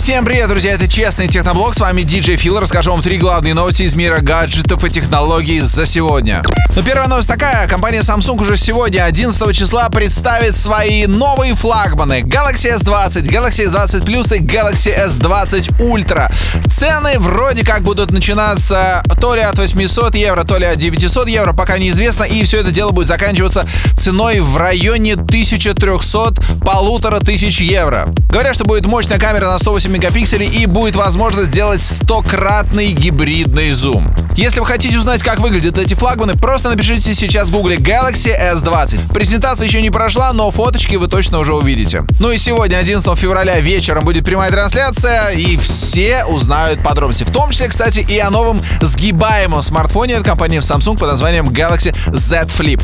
Всем привет, друзья, это Честный Техноблог, с вами DJ Фил, расскажу вам три главные новости из мира гаджетов и технологий за сегодня. Но первая новость такая, компания Samsung уже сегодня, 11 числа, представит свои новые флагманы Galaxy S20, Galaxy S20 Plus и Galaxy S20 Ultra. Цены вроде как будут начинаться то ли от 800 евро, то ли от 900 евро, пока неизвестно, и все это дело будет заканчиваться ценой в районе 1300 полутора тысяч евро. Говорят, что будет мощная камера на 108 мегапикселей и будет возможность сделать стократный гибридный зум. Если вы хотите узнать, как выглядят эти флагманы, просто напишите сейчас в гугле Galaxy S20. Презентация еще не прошла, но фоточки вы точно уже увидите. Ну и сегодня, 11 февраля вечером, будет прямая трансляция, и все узнают подробности. В том числе, кстати, и о новом сгибаемом смартфоне от компании Samsung под названием Galaxy Z Flip.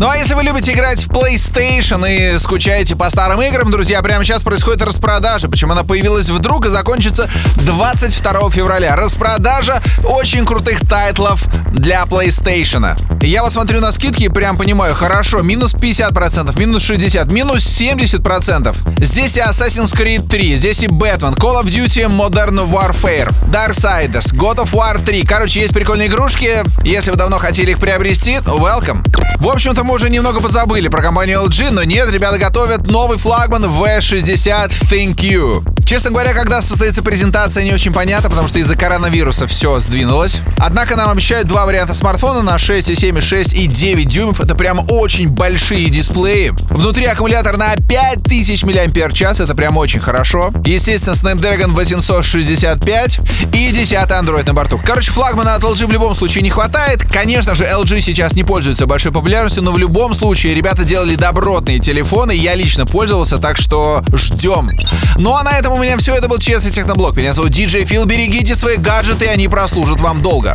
Ну а если вы любите играть в PlayStation и скучаете по старым играм, друзья, прямо сейчас происходит распродажа. Причем она появилась вдруг и закончится 22 февраля. Распродажа очень крутых тайтлов для PlayStation. Я вот смотрю на скидки и прям понимаю, хорошо, минус 50%, минус 60%, минус 70%. Здесь и Assassin's Creed 3, здесь и Batman, Call of Duty Modern Warfare, Darksiders, God of War 3. Короче, есть прикольные игрушки. Если вы давно хотели их приобрести, welcome. В общем-то, мы уже немного подзабыли про компанию LG, но нет, ребята готовят новый флагман V60 Thank You. Честно говоря, когда состоится презентация, не очень понятно, потому что из-за коронавируса все сдвинулось. Однако нам обещают два варианта смартфона на 6, 7, 6 и 9 дюймов. Это прям очень большие дисплеи. Внутри аккумулятор на 5000 мАч, это прям очень хорошо. Естественно, Snapdragon 865 и 10 Android на борту. Короче, флагмана от LG в любом случае не хватает. Конечно же, LG сейчас не пользуется большой популярностью, но в любом случае ребята делали добротные телефоны. Я лично пользовался, так что ждем. Ну а на этом у меня все. Это был Честный Техноблог. Меня зовут DJ Фил. Берегите свои гаджеты, они прослужат вам долго.